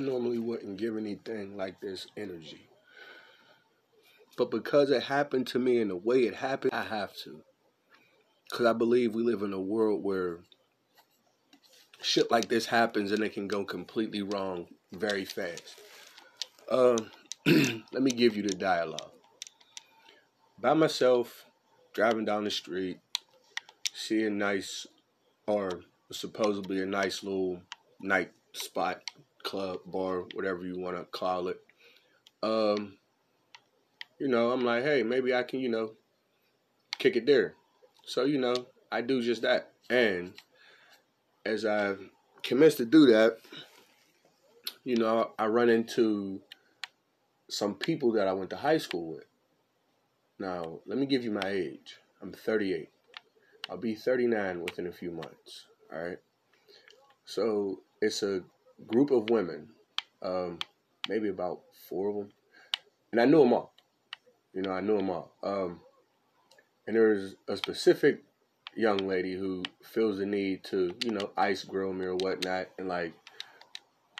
Normally wouldn't give anything like this energy. But because it happened to me in the way it happened, I have to. Because I believe we live in a world where shit like this happens and it can go completely wrong very fast. Uh, let me give you the dialogue. By myself, driving down the street, seeing nice, or supposedly a nice little night spot, club, bar, whatever you want to call it. Um, you know, I'm like, hey, maybe I can, you know, kick it there. So, you know, I do just that. And as I commence to do that, you know, I run into some people that I went to high school with. Now, let me give you my age. I'm 38. I'll be 39 within a few months. All right. So it's a group of women, um, maybe about four of them, and I knew them all. You know, I knew them all. Um, and there's a specific young lady who feels the need to, you know, ice grill me or whatnot, and like,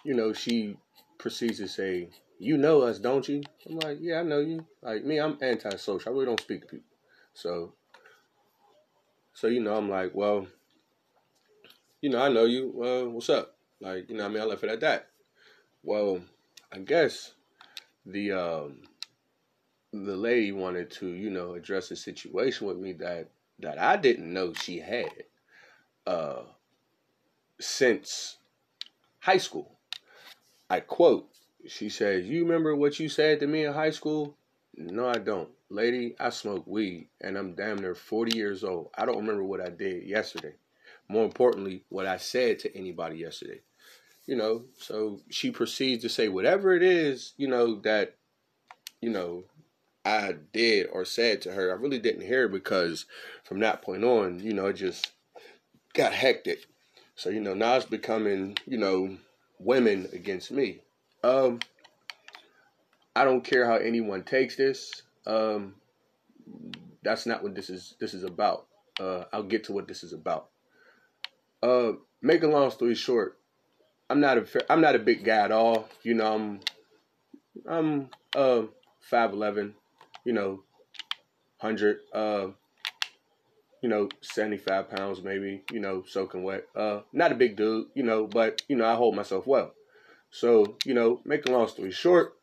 you know, she proceeds to say, "You know us, don't you?" I'm like, "Yeah, I know you." Like me, I'm antisocial. I really don't speak to people. So, so you know, I'm like, well, you know, I know you. What's up? Like, you know, I mean, I left it at that. Well, I guess the um the lady wanted to, you know, address a situation with me that that I didn't know she had uh, since high school. I quote, she says, You remember what you said to me in high school? No, I don't. Lady, I smoke weed and I'm damn near 40 years old. I don't remember what I did yesterday. More importantly, what I said to anybody yesterday. You know, so she proceeds to say whatever it is, you know, that, you know, I did or said to her, I really didn't hear because from that point on, you know, it just got hectic. So, you know, now it's becoming, you know, women against me. Um, I don't care how anyone takes this. Um, that's not what this is. This is about. Uh, I'll get to what this is about. Uh, make a long story short, I'm not a I'm not a big guy at all. You know, I'm I'm uh five eleven, you know, hundred, uh, you know, seventy five pounds maybe, you know, soaking wet. Uh, not a big dude, you know, but you know, I hold myself well. So, you know, make a long story short,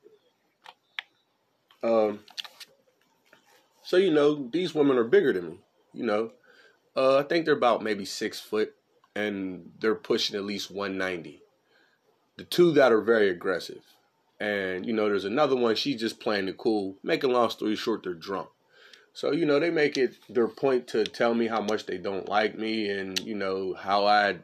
um, so you know, these women are bigger than me. You know, uh, I think they're about maybe six foot, and they're pushing at least one ninety. The two that are very aggressive, and, you know, there's another one, she's just playing it cool. Making long story short, they're drunk. So, you know, they make it their point to tell me how much they don't like me and, you know, how I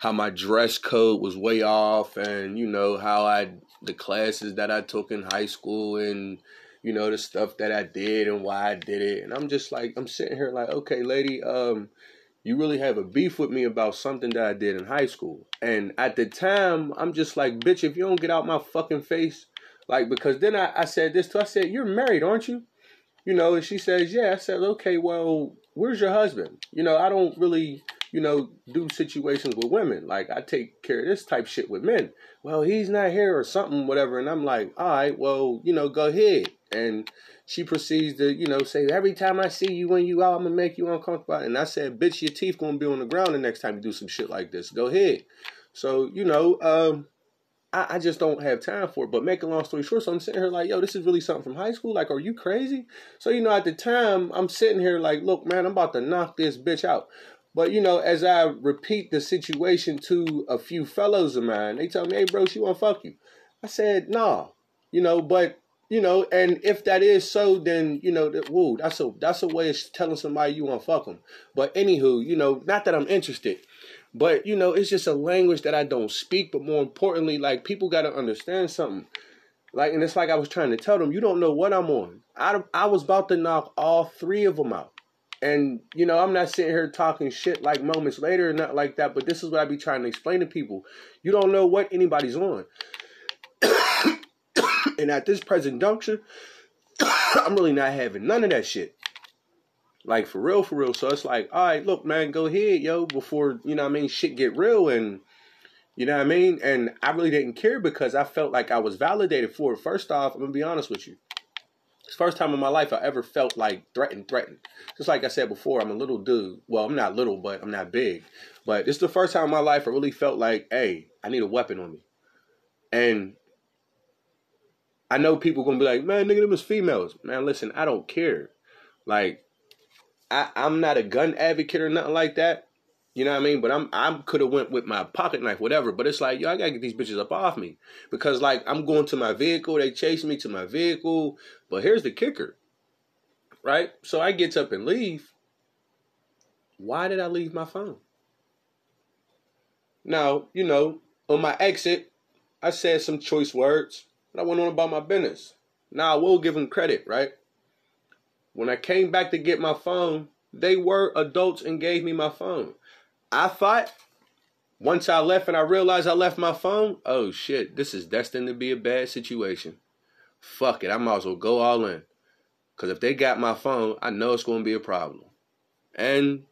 how my dress code was way off and, you know, how I the classes that I took in high school and you know the stuff that I did and why I did it. And I'm just like I'm sitting here like, "Okay, lady, um you really have a beef with me about something that I did in high school. And at the time, I'm just like, bitch, if you don't get out my fucking face, like, because then I, I said this to I said, You're married, aren't you? You know, and she says, Yeah. I said, Okay, well, where's your husband? You know, I don't really, you know, do situations with women. Like, I take care of this type shit with men. Well, he's not here or something, whatever. And I'm like, All right, well, you know, go ahead. And she proceeds to, you know, say, every time I see you when you out, I'm gonna make you uncomfortable. And I said, bitch, your teeth gonna be on the ground the next time you do some shit like this. Go ahead. So, you know, um, I, I, just don't have time for it. But make a long story short, so I'm sitting here like, yo, this is really something from high school. Like, are you crazy? So, you know, at the time, I'm sitting here like, look, man, I'm about to knock this bitch out. But you know, as I repeat the situation to a few fellows of mine, they tell me, "Hey, bro, she want to fuck you." I said, "Nah," you know. But you know, and if that is so, then you know, that, woo, that's a that's a way of telling somebody you want to fuck them. But anywho, you know, not that I'm interested, but you know, it's just a language that I don't speak. But more importantly, like people got to understand something. Like, and it's like I was trying to tell them, you don't know what I'm on. I I was about to knock all three of them out. And you know, I'm not sitting here talking shit like moments later or not like that, but this is what I be trying to explain to people. You don't know what anybody's on. And at this present juncture, I'm really not having none of that shit. Like for real, for real. So it's like, all right, look, man, go ahead, yo, before you know what I mean, shit get real and you know what I mean? And I really didn't care because I felt like I was validated for it. First off, I'm gonna be honest with you. It's the first time in my life I ever felt like threatened, threatened. Just like I said before, I'm a little dude. Well, I'm not little, but I'm not big. But it's the first time in my life I really felt like, hey, I need a weapon on me. And I know people gonna be like, man, nigga, them is females. Man, listen, I don't care. Like, I, I'm not a gun advocate or nothing like that. You know what I mean? But I'm I could have went with my pocket knife, whatever. But it's like, yo, I gotta get these bitches up off me. Because like I'm going to my vehicle, they chase me to my vehicle. But here's the kicker. Right? So I get up and leave. Why did I leave my phone? Now, you know, on my exit, I said some choice words, but I went on about my business. Now I will give them credit, right? When I came back to get my phone, they were adults and gave me my phone. I thought once I left and I realized I left my phone, oh shit, this is destined to be a bad situation. Fuck it, I might as well go all in. Because if they got my phone, I know it's going to be a problem. And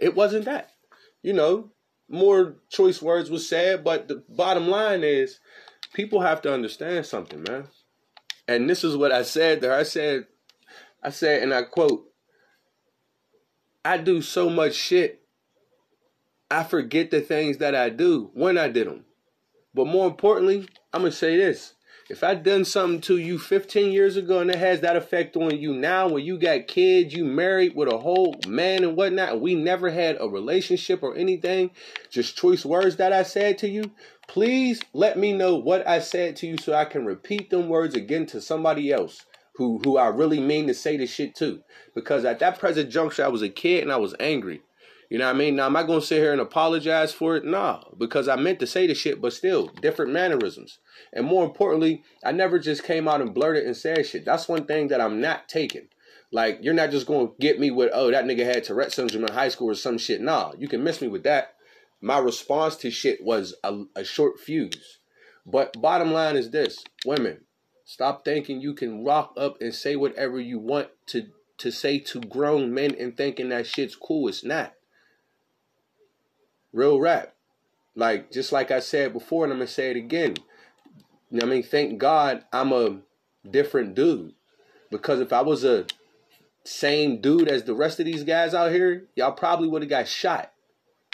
it wasn't that. You know, more choice words was said, but the bottom line is people have to understand something, man. And this is what I said there. I said, I said, and I quote, I do so much shit I forget the things that I do when I did them. But more importantly, I'm going to say this. If I done something to you 15 years ago and it has that effect on you now when you got kids, you married with a whole man and whatnot, and we never had a relationship or anything, just choice words that I said to you, please let me know what I said to you so I can repeat them words again to somebody else who, who I really mean to say this shit to. Because at that present juncture, I was a kid and I was angry. You know what I mean? Now, am I going to sit here and apologize for it? Nah, because I meant to say the shit, but still, different mannerisms. And more importantly, I never just came out and blurted and said shit. That's one thing that I'm not taking. Like, you're not just going to get me with, oh, that nigga had Tourette syndrome in high school or some shit. Nah, you can miss me with that. My response to shit was a, a short fuse. But bottom line is this women, stop thinking you can rock up and say whatever you want to, to say to grown men and thinking that shit's cool. It's not. Real rap. Like, just like I said before, and I'm to say it again. You know I mean? Thank God I'm a different dude. Because if I was a same dude as the rest of these guys out here, y'all probably would have got shot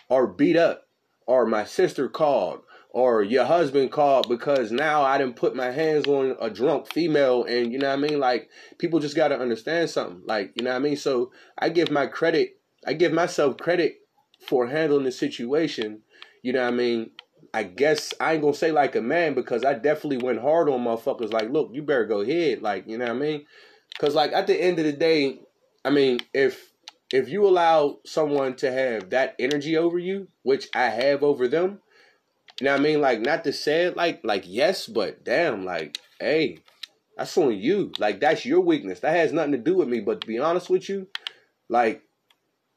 or beat up or my sister called or your husband called because now I didn't put my hands on a drunk female and you know what I mean like people just got to understand something like you know what I mean so I give my credit I give myself credit for handling the situation. You know what I mean? I guess I ain't gonna say like a man because I definitely went hard on motherfuckers. Like, look, you better go ahead. Like, you know what I mean? Because like at the end of the day, I mean, if if you allow someone to have that energy over you, which I have over them, you know what I mean? Like, not to say it like like yes, but damn, like, hey, that's on you. Like, that's your weakness. That has nothing to do with me. But to be honest with you, like,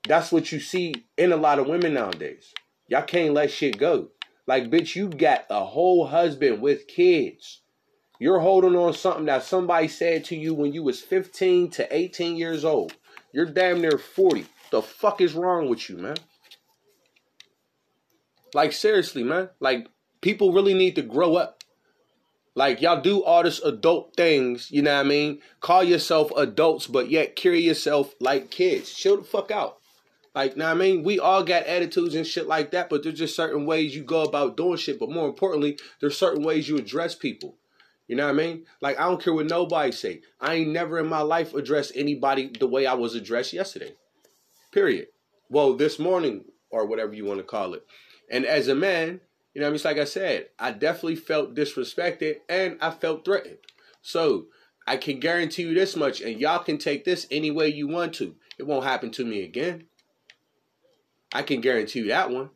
that's what you see in a lot of women nowadays. Y'all can't let shit go. Like, bitch, you got a whole husband with kids. You're holding on something that somebody said to you when you was 15 to 18 years old. You're damn near 40. The fuck is wrong with you, man? Like, seriously, man. Like, people really need to grow up. Like, y'all do all this adult things, you know what I mean? Call yourself adults, but yet carry yourself like kids. Chill the fuck out. Like, now I mean, we all got attitudes and shit like that, but there's just certain ways you go about doing shit. But more importantly, there's certain ways you address people. You know what I mean? Like, I don't care what nobody say. I ain't never in my life addressed anybody the way I was addressed yesterday. Period. Well, this morning, or whatever you want to call it. And as a man, you know what I mean? It's like I said, I definitely felt disrespected and I felt threatened. So, I can guarantee you this much, and y'all can take this any way you want to. It won't happen to me again. I can guarantee you that one.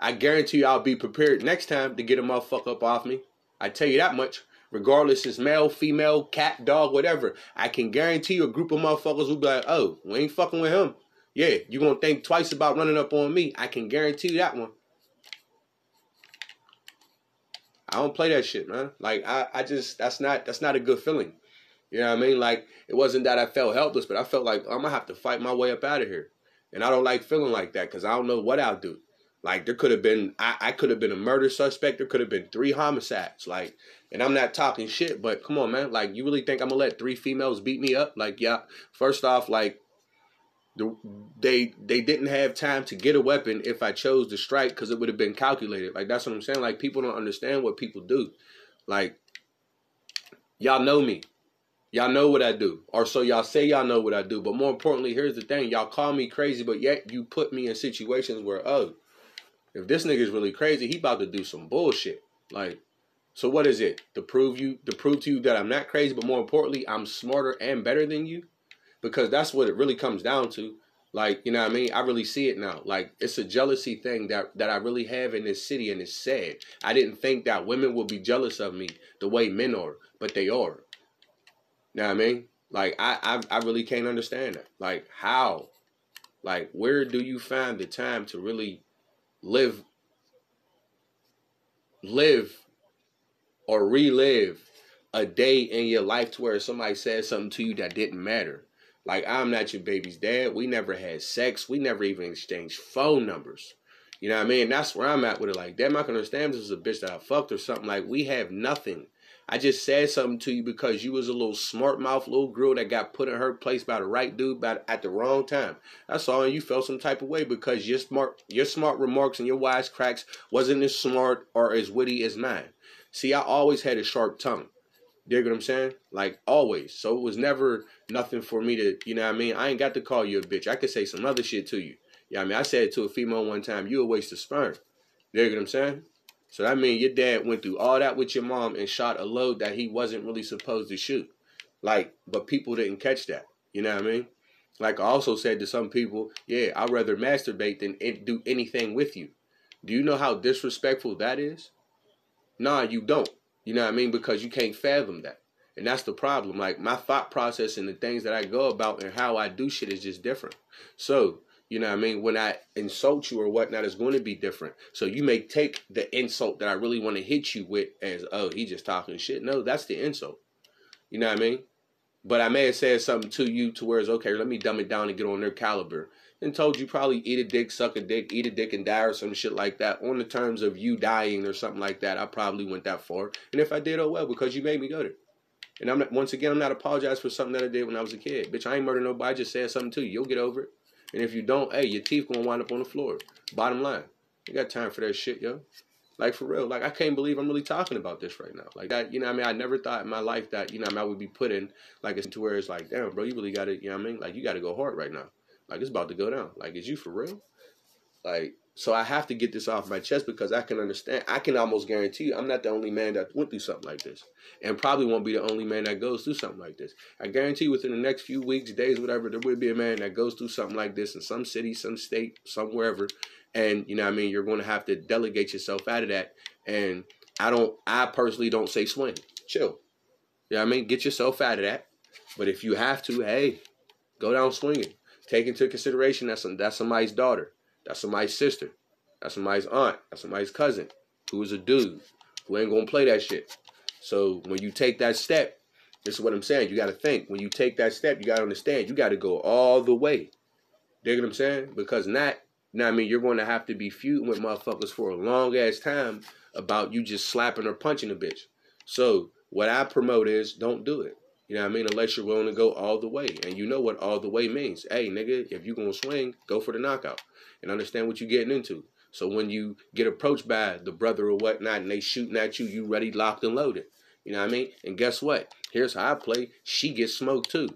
I guarantee you I'll be prepared next time to get a motherfucker up off me. I tell you that much. Regardless, it's male, female, cat, dog, whatever. I can guarantee you a group of motherfuckers will be like, oh, we ain't fucking with him. Yeah, you gonna think twice about running up on me. I can guarantee you that one. I don't play that shit, man. Like I, I just that's not that's not a good feeling. You know what I mean? Like it wasn't that I felt helpless, but I felt like I'm gonna have to fight my way up out of here. And I don't like feeling like that because I don't know what I'll do. Like there could have been I, I could have been a murder suspect, there could have been three homicides. Like and I'm not talking shit, but come on, man. Like you really think I'm gonna let three females beat me up? Like, yeah, first off, like the, they they didn't have time to get a weapon if I chose to strike because it would have been calculated. Like that's what I'm saying. Like people don't understand what people do. Like y'all know me. Y'all know what I do. Or so y'all say y'all know what I do. But more importantly, here's the thing. Y'all call me crazy, but yet you put me in situations where, oh, if this nigga's really crazy, he about to do some bullshit. Like, so what is it? To prove you to prove to you that I'm not crazy, but more importantly, I'm smarter and better than you? Because that's what it really comes down to. Like, you know what I mean? I really see it now. Like, it's a jealousy thing that, that I really have in this city, and it's sad. I didn't think that women would be jealous of me the way men are, but they are. You know what I mean? Like I, I I really can't understand that. Like how? Like where do you find the time to really live live or relive a day in your life to where somebody said something to you that didn't matter? Like I'm not your baby's dad. We never had sex. We never even exchanged phone numbers. You know what I mean? That's where I'm at with it. Like, damn, I can understand this is a bitch that I fucked or something. Like, we have nothing. I just said something to you because you was a little smart mouth little girl that got put in her place by the right dude by, at the wrong time. That's all, and you felt some type of way because your smart your smart remarks and your wise cracks wasn't as smart or as witty as mine. See, I always had a sharp tongue. Dig what I'm saying? Like always. So it was never nothing for me to, you know what I mean? I ain't got to call you a bitch. I could say some other shit to you. Yeah, you know I mean, I said to a female one time, you a waste of sperm. Dig what I'm saying? So that means your dad went through all that with your mom and shot a load that he wasn't really supposed to shoot. Like, but people didn't catch that. You know what I mean? Like I also said to some people, yeah, I'd rather masturbate than do anything with you. Do you know how disrespectful that is? Nah, you don't. You know what I mean? Because you can't fathom that. And that's the problem. Like my thought process and the things that I go about and how I do shit is just different. So you know what I mean? When I insult you or whatnot, it's going to be different. So you may take the insult that I really want to hit you with as, oh, he just talking shit. No, that's the insult. You know what I mean? But I may have said something to you to where it's okay, let me dumb it down and get on their caliber. And told you probably eat a dick, suck a dick, eat a dick and die or some shit like that. On the terms of you dying or something like that, I probably went that far. And if I did, oh well, because you made me go there. And I'm not, once again, I'm not apologizing for something that I did when I was a kid. Bitch, I ain't murder nobody. I just said something to you. You'll get over it. And if you don't, hey, your teeth gonna wind up on the floor. Bottom line, you got time for that shit, yo. Like for real, like I can't believe I'm really talking about this right now. Like that, you know, I mean, I never thought in my life that, you know, I, mean, I would be put in like it's to where it's like, damn, bro, you really got to, you know, what I mean, like you got to go hard right now. Like it's about to go down. Like is you for real? Like so I have to get this off my chest because I can understand. I can almost guarantee you, I'm not the only man that went through something like this, and probably won't be the only man that goes through something like this. I guarantee within the next few weeks, days, whatever, there will be a man that goes through something like this in some city, some state, somewherever, and you know, what I mean, you're going to have to delegate yourself out of that. And I don't, I personally don't say swing, chill. You know what I mean? Get yourself out of that. But if you have to, hey, go down swinging. Take into consideration that's that's somebody's daughter that's somebody's sister. That's somebody's aunt. That's somebody's cousin who is a dude who ain't gonna play that shit. So when you take that step, this is what I'm saying. You got to think. When you take that step, you got to understand. You got to go all the way. Dig what I'm saying? Because not, now I mean, you're to have to be feuding with motherfuckers for a long ass time about you just slapping or punching a bitch. So what I promote is don't do it. You know what I mean? Unless you're willing to go all the way. And you know what all the way means. Hey, nigga, if you going to swing, go for the knockout and understand what you're getting into. So when you get approached by the brother or whatnot and they shooting at you, you ready, locked, and loaded. You know what I mean? And guess what? Here's how I play. She gets smoked too.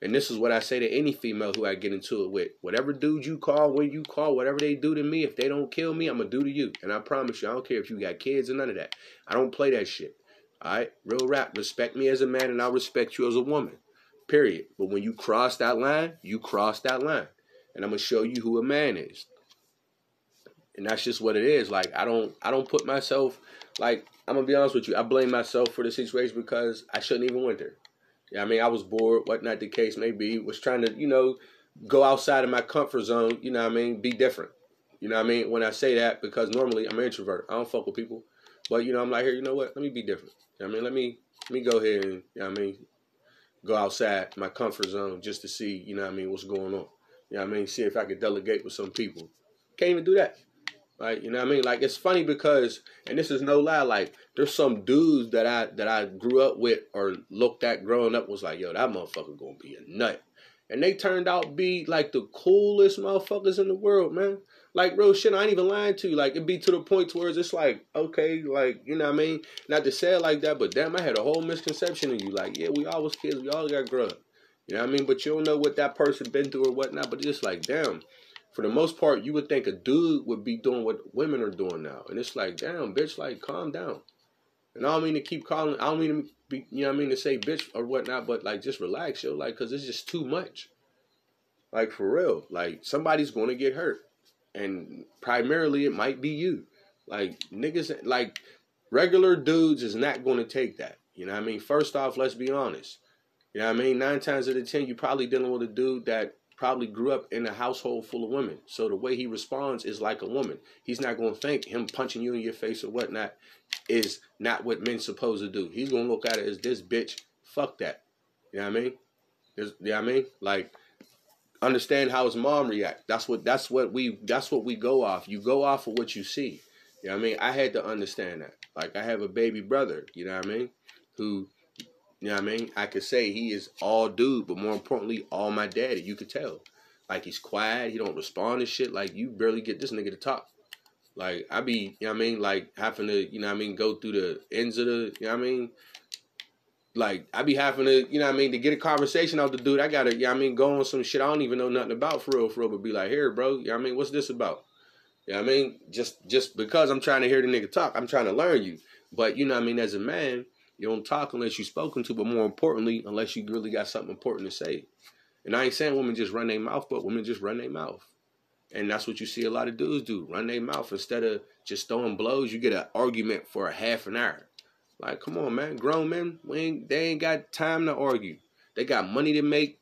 And this is what I say to any female who I get into it with. Whatever dude you call, when you call, whatever they do to me, if they don't kill me, I'm going to do to you. And I promise you, I don't care if you got kids or none of that. I don't play that shit. All right, real rap. Respect me as a man, and I'll respect you as a woman. Period. But when you cross that line, you cross that line, and I'm gonna show you who a man is. And that's just what it is. Like I don't, I don't put myself. Like I'm gonna be honest with you. I blame myself for the situation because I shouldn't even went there. Yeah, I mean, I was bored, whatnot the case may be. Was trying to, you know, go outside of my comfort zone. You know what I mean? Be different. You know what I mean? When I say that, because normally I'm an introvert. I don't fuck with people. But you know, I'm like, here, you know what? Let me be different. You know I mean, let me let me go ahead and you know I mean, go outside my comfort zone just to see, you know what I mean, what's going on. You know I mean? See if I could delegate with some people. Can't even do that. Right? You know what I mean? Like it's funny because and this is no lie, like there's some dudes that I that I grew up with or looked at growing up was like, yo, that motherfucker gonna be a nut. And they turned out be like the coolest motherfuckers in the world, man. Like real shit, I ain't even lying to you. Like it be to the point to where it's like, okay, like you know what I mean? Not to say it like that, but damn, I had a whole misconception of you. Like, yeah, we all was kids, we all got grub. You know what I mean? But you don't know what that person been through or whatnot. But it's like, damn. For the most part, you would think a dude would be doing what women are doing now, and it's like, damn, bitch, like calm down. And I don't mean to keep calling. I don't mean to be, you know what I mean to say bitch or whatnot, but like just relax, yo, like, cause it's just too much. Like for real, like somebody's gonna get hurt and primarily it might be you. Like niggas, like regular dudes is not going to take that. You know what I mean? First off, let's be honest. You know what I mean? Nine times out of ten, you're probably dealing with a dude that probably grew up in a household full of women. So the way he responds is like a woman. He's not going to think him punching you in your face or whatnot is not what men's supposed to do. He's going to look at it as this bitch. Fuck that. You know what I mean? You know what I mean? Like, understand how his mom react. That's what that's what we that's what we go off. You go off of what you see. You know what I mean? I had to understand that. Like I have a baby brother, you know what I mean? Who you know what I mean? I could say he is all dude, but more importantly, all my daddy. You could tell. Like he's quiet, he don't respond to shit. Like you barely get this nigga to talk. Like I be, you know what I mean, like having to, you know what I mean, go through the ends of the, you know what I mean, like I be having to, you know what I mean, to get a conversation out the dude, I gotta, you know I mean, go on some shit I don't even know nothing about for real, for real, but be like, here, bro, you know I mean, what's this about? You know I mean? Just just because I'm trying to hear the nigga talk, I'm trying to learn you. But you know I mean, as a man, you don't talk unless you spoken to, but more importantly, unless you really got something important to say. And I ain't saying women just run their mouth, but women just run their mouth. And that's what you see a lot of dudes do. Run their mouth. Instead of just throwing blows, you get an argument for a half an hour. Like, come on, man. Grown men, we ain't, they ain't got time to argue. They got money to make,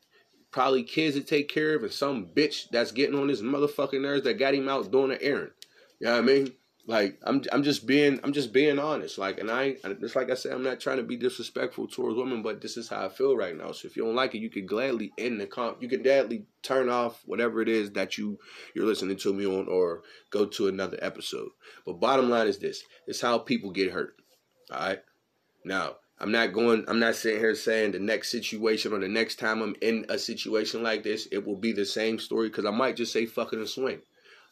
probably kids to take care of, and some bitch that's getting on his motherfucking nerves that got him out doing an errand. You know what I mean? Like, I'm I'm just being I'm just being honest. Like, and I just like I said, I'm not trying to be disrespectful towards women, but this is how I feel right now. So if you don't like it, you could gladly end the comp. You can gladly turn off whatever it is that you you're listening to me on, or go to another episode. But bottom line is this: it's how people get hurt. All right. Now, I'm not going, I'm not sitting here saying the next situation or the next time I'm in a situation like this, it will be the same story because I might just say fucking a swing.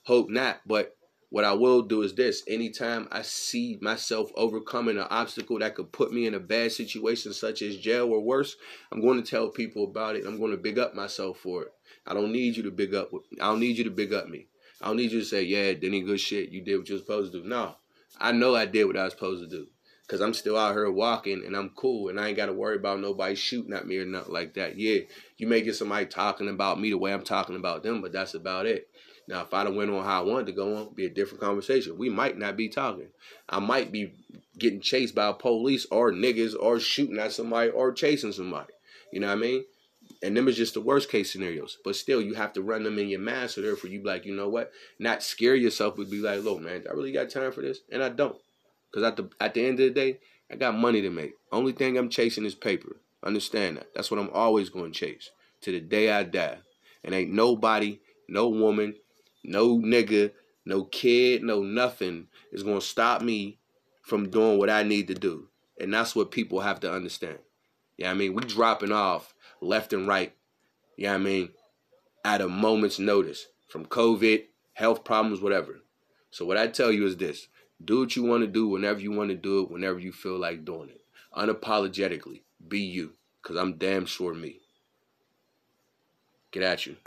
Hope not. But what I will do is this anytime I see myself overcoming an obstacle that could put me in a bad situation, such as jail or worse, I'm going to tell people about it. I'm going to big up myself for it. I don't need you to big up. I don't need you to big up me. I don't need you to say, yeah, Denny, good shit. You did what you were supposed to do. No, I know I did what I was supposed to do. Cause I'm still out here walking and I'm cool and I ain't got to worry about nobody shooting at me or nothing like that. Yeah, you may get somebody talking about me the way I'm talking about them, but that's about it. Now, if I don't went on how I wanted to go on, be a different conversation. We might not be talking. I might be getting chased by police or niggas or shooting at somebody or chasing somebody. You know what I mean? And them is just the worst case scenarios. But still, you have to run them in your mind. So therefore, you be like, you know what? Not scare yourself, but be like, look, man, I really got time for this, and I don't. Because at the at the end of the day, I got money to make. Only thing I'm chasing is paper. Understand that. That's what I'm always going to chase to the day I die. And ain't nobody, no woman, no nigga, no kid, no nothing is going to stop me from doing what I need to do. And that's what people have to understand. Yeah, I mean, we dropping off left and right. Yeah, I mean, at a moment's notice from COVID, health problems, whatever. So what I tell you is this: do what you want to do whenever you want to do it, whenever you feel like doing it. Unapologetically, be you, because I'm damn sure me. Get at you.